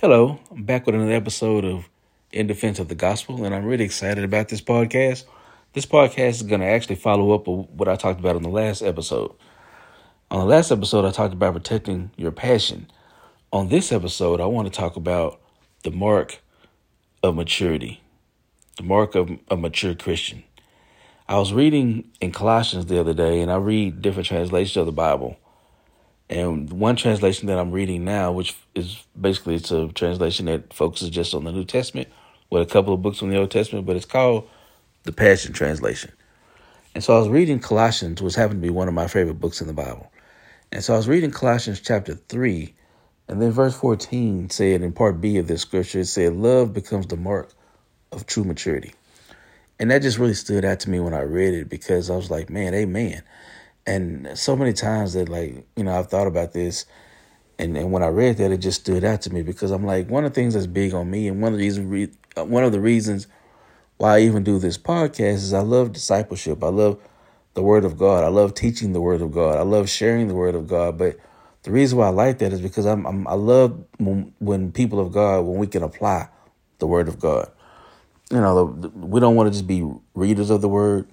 Hello, I'm back with another episode of In Defense of the Gospel, and I'm really excited about this podcast. This podcast is going to actually follow up of what I talked about on the last episode. On the last episode, I talked about protecting your passion. On this episode, I want to talk about the mark of maturity, the mark of a mature Christian. I was reading in Colossians the other day, and I read different translations of the Bible. And one translation that I'm reading now, which is basically it's a translation that focuses just on the New Testament with a couple of books from the Old Testament, but it's called the Passion Translation. And so I was reading Colossians, which happened to be one of my favorite books in the Bible. And so I was reading Colossians chapter 3, and then verse 14 said in part B of this scripture, it said, Love becomes the mark of true maturity. And that just really stood out to me when I read it because I was like, man, amen. And so many times that like, you know, I've thought about this and, and when I read that, it just stood out to me because I'm like, one of the things that's big on me and one of the reasons, uh, one of the reasons why I even do this podcast is I love discipleship. I love the word of God. I love teaching the word of God. I love sharing the word of God. But the reason why I like that is because I'm, I'm I love when, when, people of God, when we can apply the word of God. You know, the, the, we don't want to just be readers of the word.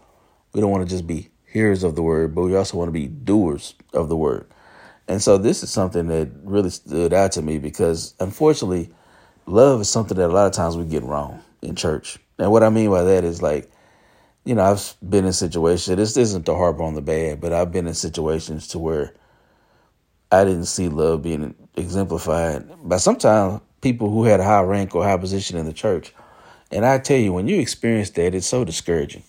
We don't want to just be hearers of the word, but we also want to be doers of the word. And so this is something that really stood out to me because unfortunately, love is something that a lot of times we get wrong in church. And what I mean by that is like, you know, I've been in situations, this isn't to harp on the bad, but I've been in situations to where I didn't see love being exemplified by sometimes people who had a high rank or high position in the church. And I tell you, when you experience that, it's so discouraging.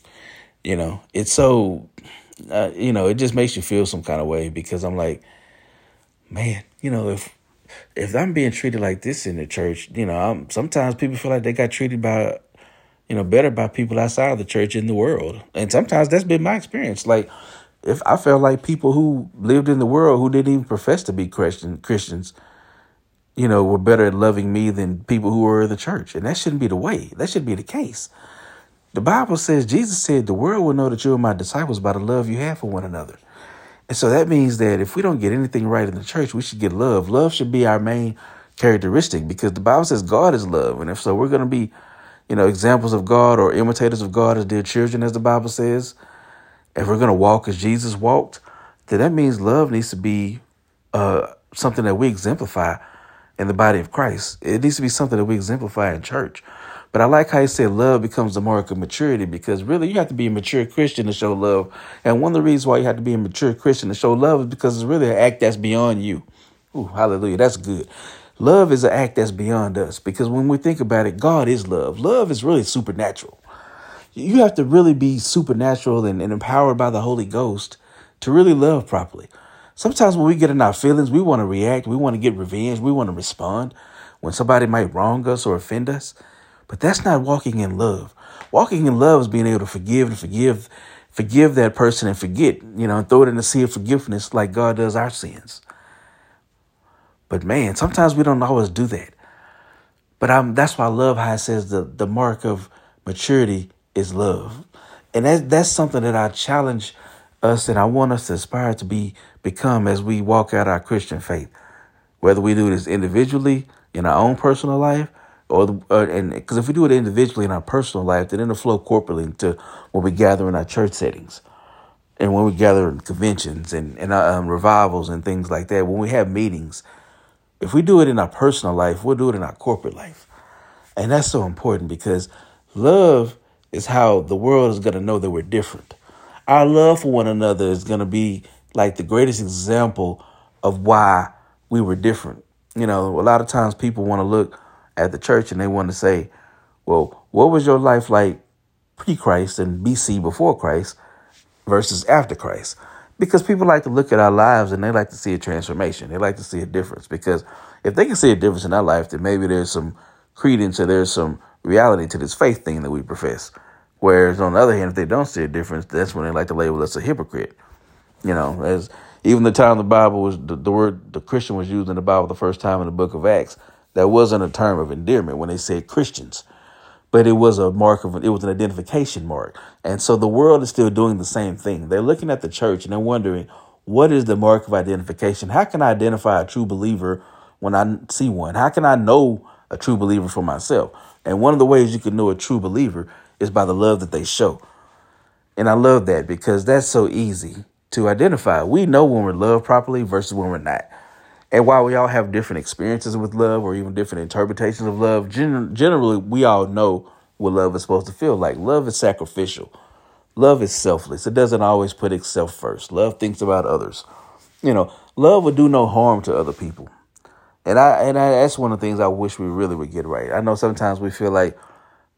You know, it's so, uh, you know, it just makes you feel some kind of way because I'm like, man, you know, if if I'm being treated like this in the church, you know, I'm, sometimes people feel like they got treated by, you know, better by people outside of the church in the world, and sometimes that's been my experience. Like, if I felt like people who lived in the world who didn't even profess to be Christian Christians, you know, were better at loving me than people who were in the church, and that shouldn't be the way. That should be the case. The Bible says, Jesus said, the world will know that you are my disciples by the love you have for one another. And so that means that if we don't get anything right in the church, we should get love. Love should be our main characteristic because the Bible says God is love. And if so, we're going to be, you know, examples of God or imitators of God as dear children, as the Bible says. If we're going to walk as Jesus walked, then that means love needs to be uh, something that we exemplify in the body of Christ. It needs to be something that we exemplify in church. But I like how you said love becomes the mark of maturity because really you have to be a mature Christian to show love. And one of the reasons why you have to be a mature Christian to show love is because it's really an act that's beyond you. Ooh, hallelujah. That's good. Love is an act that's beyond us because when we think about it, God is love. Love is really supernatural. You have to really be supernatural and, and empowered by the Holy Ghost to really love properly. Sometimes when we get in our feelings, we want to react, we want to get revenge, we want to respond when somebody might wrong us or offend us. But that's not walking in love. Walking in love is being able to forgive and forgive, forgive that person and forget, you know, and throw it in the sea of forgiveness like God does our sins. But man, sometimes we don't always do that. But I'm, that's why I love how it says the, the mark of maturity is love. And that, that's something that I challenge us and I want us to aspire to be become as we walk out our Christian faith. Whether we do this individually in our own personal life or, the, and because if we do it individually in our personal life, then it'll flow corporately into when we gather in our church settings, and when we gather in conventions and and uh, um, revivals and things like that. When we have meetings, if we do it in our personal life, we'll do it in our corporate life, and that's so important because love is how the world is going to know that we're different. Our love for one another is going to be like the greatest example of why we were different. You know, a lot of times people want to look at the church and they want to say, well, what was your life like pre Christ and BC before Christ versus after Christ? Because people like to look at our lives and they like to see a transformation. They like to see a difference. Because if they can see a difference in our life, then maybe there's some credence or there's some reality to this faith thing that we profess. Whereas on the other hand, if they don't see a difference, that's when they like to label us a hypocrite. You know, as even the time the Bible was the, the word the Christian was used in the Bible the first time in the book of Acts, that wasn't a term of endearment when they said Christians, but it was a mark of it was an identification mark. And so the world is still doing the same thing. They're looking at the church and they're wondering what is the mark of identification? How can I identify a true believer when I see one? How can I know a true believer for myself? And one of the ways you can know a true believer is by the love that they show. And I love that because that's so easy to identify. We know when we're loved properly versus when we're not. And while we all have different experiences with love or even different interpretations of love, gen- generally we all know what love is supposed to feel like. Love is sacrificial. Love is selfless. It doesn't always put itself first. Love thinks about others. You know, love would do no harm to other people. And I and I, that's one of the things I wish we really would get right. I know sometimes we feel like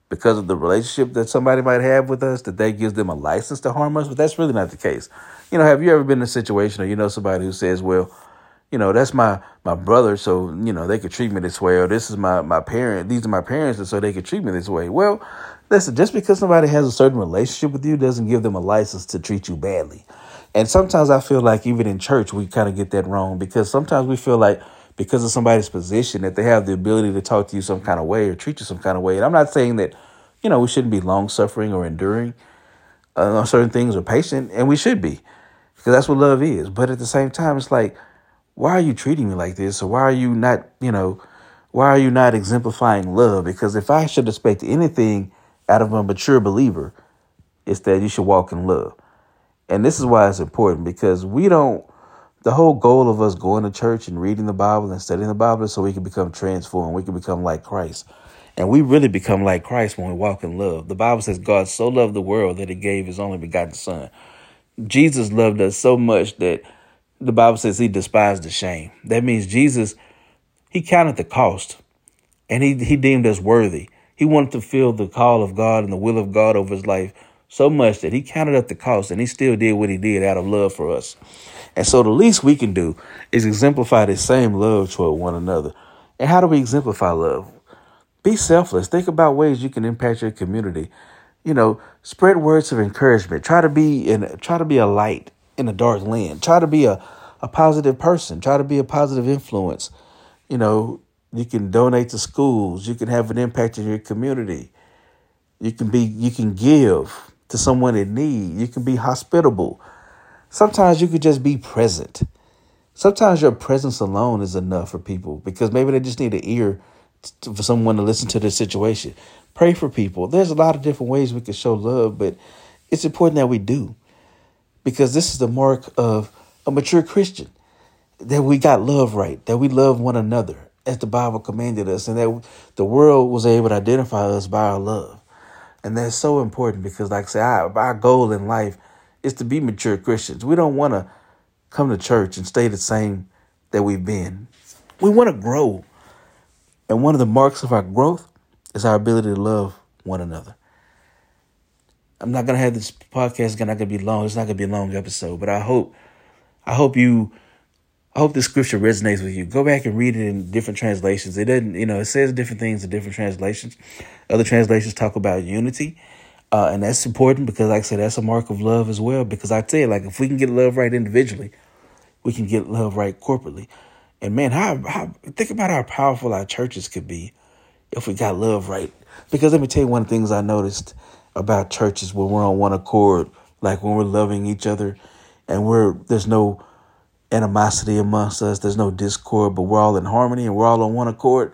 because of the relationship that somebody might have with us that that gives them a license to harm us, but that's really not the case. You know, have you ever been in a situation or you know somebody who says, "Well, you know, that's my my brother, so you know they could treat me this way, or this is my my parent, these are my parents, and so they could treat me this way." Well, listen, just because somebody has a certain relationship with you doesn't give them a license to treat you badly. And sometimes I feel like even in church we kind of get that wrong because sometimes we feel like because of somebody's position that they have the ability to talk to you some kind of way or treat you some kind of way. And I'm not saying that you know we shouldn't be long suffering or enduring uh, on certain things or patient, and we should be because that's what love is. But at the same time, it's like why are you treating me like this? Or why are you not, you know, why are you not exemplifying love? Because if I should expect anything out of a mature believer, it's that you should walk in love. And this is why it's important because we don't, the whole goal of us going to church and reading the Bible and studying the Bible is so we can become transformed. We can become like Christ. And we really become like Christ when we walk in love. The Bible says God so loved the world that he gave his only begotten son. Jesus loved us so much that the Bible says he despised the shame. That means Jesus, he counted the cost and he, he deemed us worthy. He wanted to feel the call of God and the will of God over his life so much that he counted up the cost and he still did what he did out of love for us. And so the least we can do is exemplify the same love toward one another. And how do we exemplify love? Be selfless. Think about ways you can impact your community. You know, spread words of encouragement. Try to be in try to be a light in a dark land. Try to be a, a positive person. Try to be a positive influence. You know, you can donate to schools. You can have an impact in your community. You can be you can give to someone in need. You can be hospitable. Sometimes you could just be present. Sometimes your presence alone is enough for people because maybe they just need an ear to, for someone to listen to their situation. Pray for people. There's a lot of different ways we can show love, but it's important that we do because this is the mark of a mature Christian that we got love right, that we love one another as the Bible commanded us, and that the world was able to identify us by our love. And that's so important because, like I say, our, our goal in life is to be mature Christians. We don't want to come to church and stay the same that we've been. We want to grow. And one of the marks of our growth is our ability to love one another. I'm not gonna have this podcast not gonna be long. It's not gonna be a long episode, but I hope I hope you I hope the scripture resonates with you. Go back and read it in different translations. It doesn't, you know, it says different things in different translations. Other translations talk about unity. Uh, and that's important because, like I said, that's a mark of love as well. Because I tell you, like, if we can get love right individually, we can get love right corporately. And man, how, how think about how powerful our churches could be if we got love right. Because let me tell you one of the things I noticed about churches when we're on one accord, like when we're loving each other and we're there's no animosity amongst us, there's no discord, but we're all in harmony and we're all on one accord,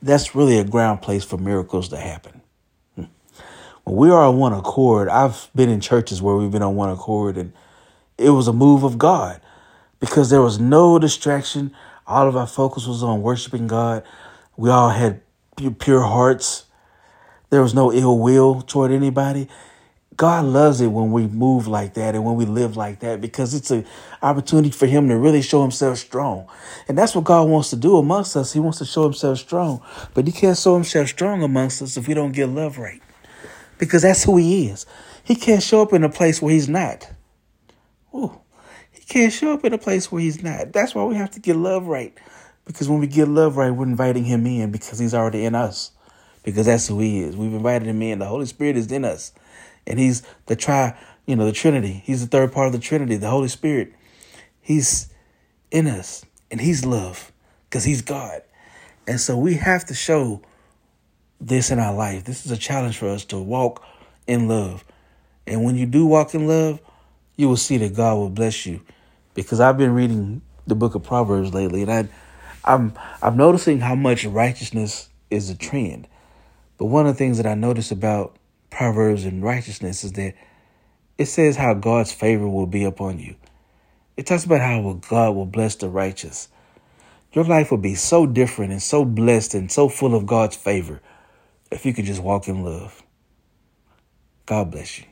that's really a ground place for miracles to happen. When we are on one accord, I've been in churches where we've been on one accord and it was a move of God because there was no distraction. All of our focus was on worshiping God. We all had pure hearts. There was no ill will toward anybody. God loves it when we move like that and when we live like that because it's an opportunity for Him to really show Himself strong. And that's what God wants to do amongst us. He wants to show Himself strong. But He can't show Himself strong amongst us if we don't get love right because that's who He is. He can't show up in a place where He's not. Ooh, he can't show up in a place where He's not. That's why we have to get love right because when we get love right, we're inviting Him in because He's already in us because that's who he is. We've invited him in. The Holy Spirit is in us. And he's the tri, you know, the Trinity. He's the third part of the Trinity, the Holy Spirit. He's in us and he's love because he's God. And so we have to show this in our life. This is a challenge for us to walk in love. And when you do walk in love, you will see that God will bless you. Because I've been reading the book of Proverbs lately and I I'm I'm noticing how much righteousness is a trend. But one of the things that I notice about Proverbs and righteousness is that it says how God's favor will be upon you. It talks about how God will bless the righteous. Your life will be so different and so blessed and so full of God's favor if you could just walk in love. God bless you.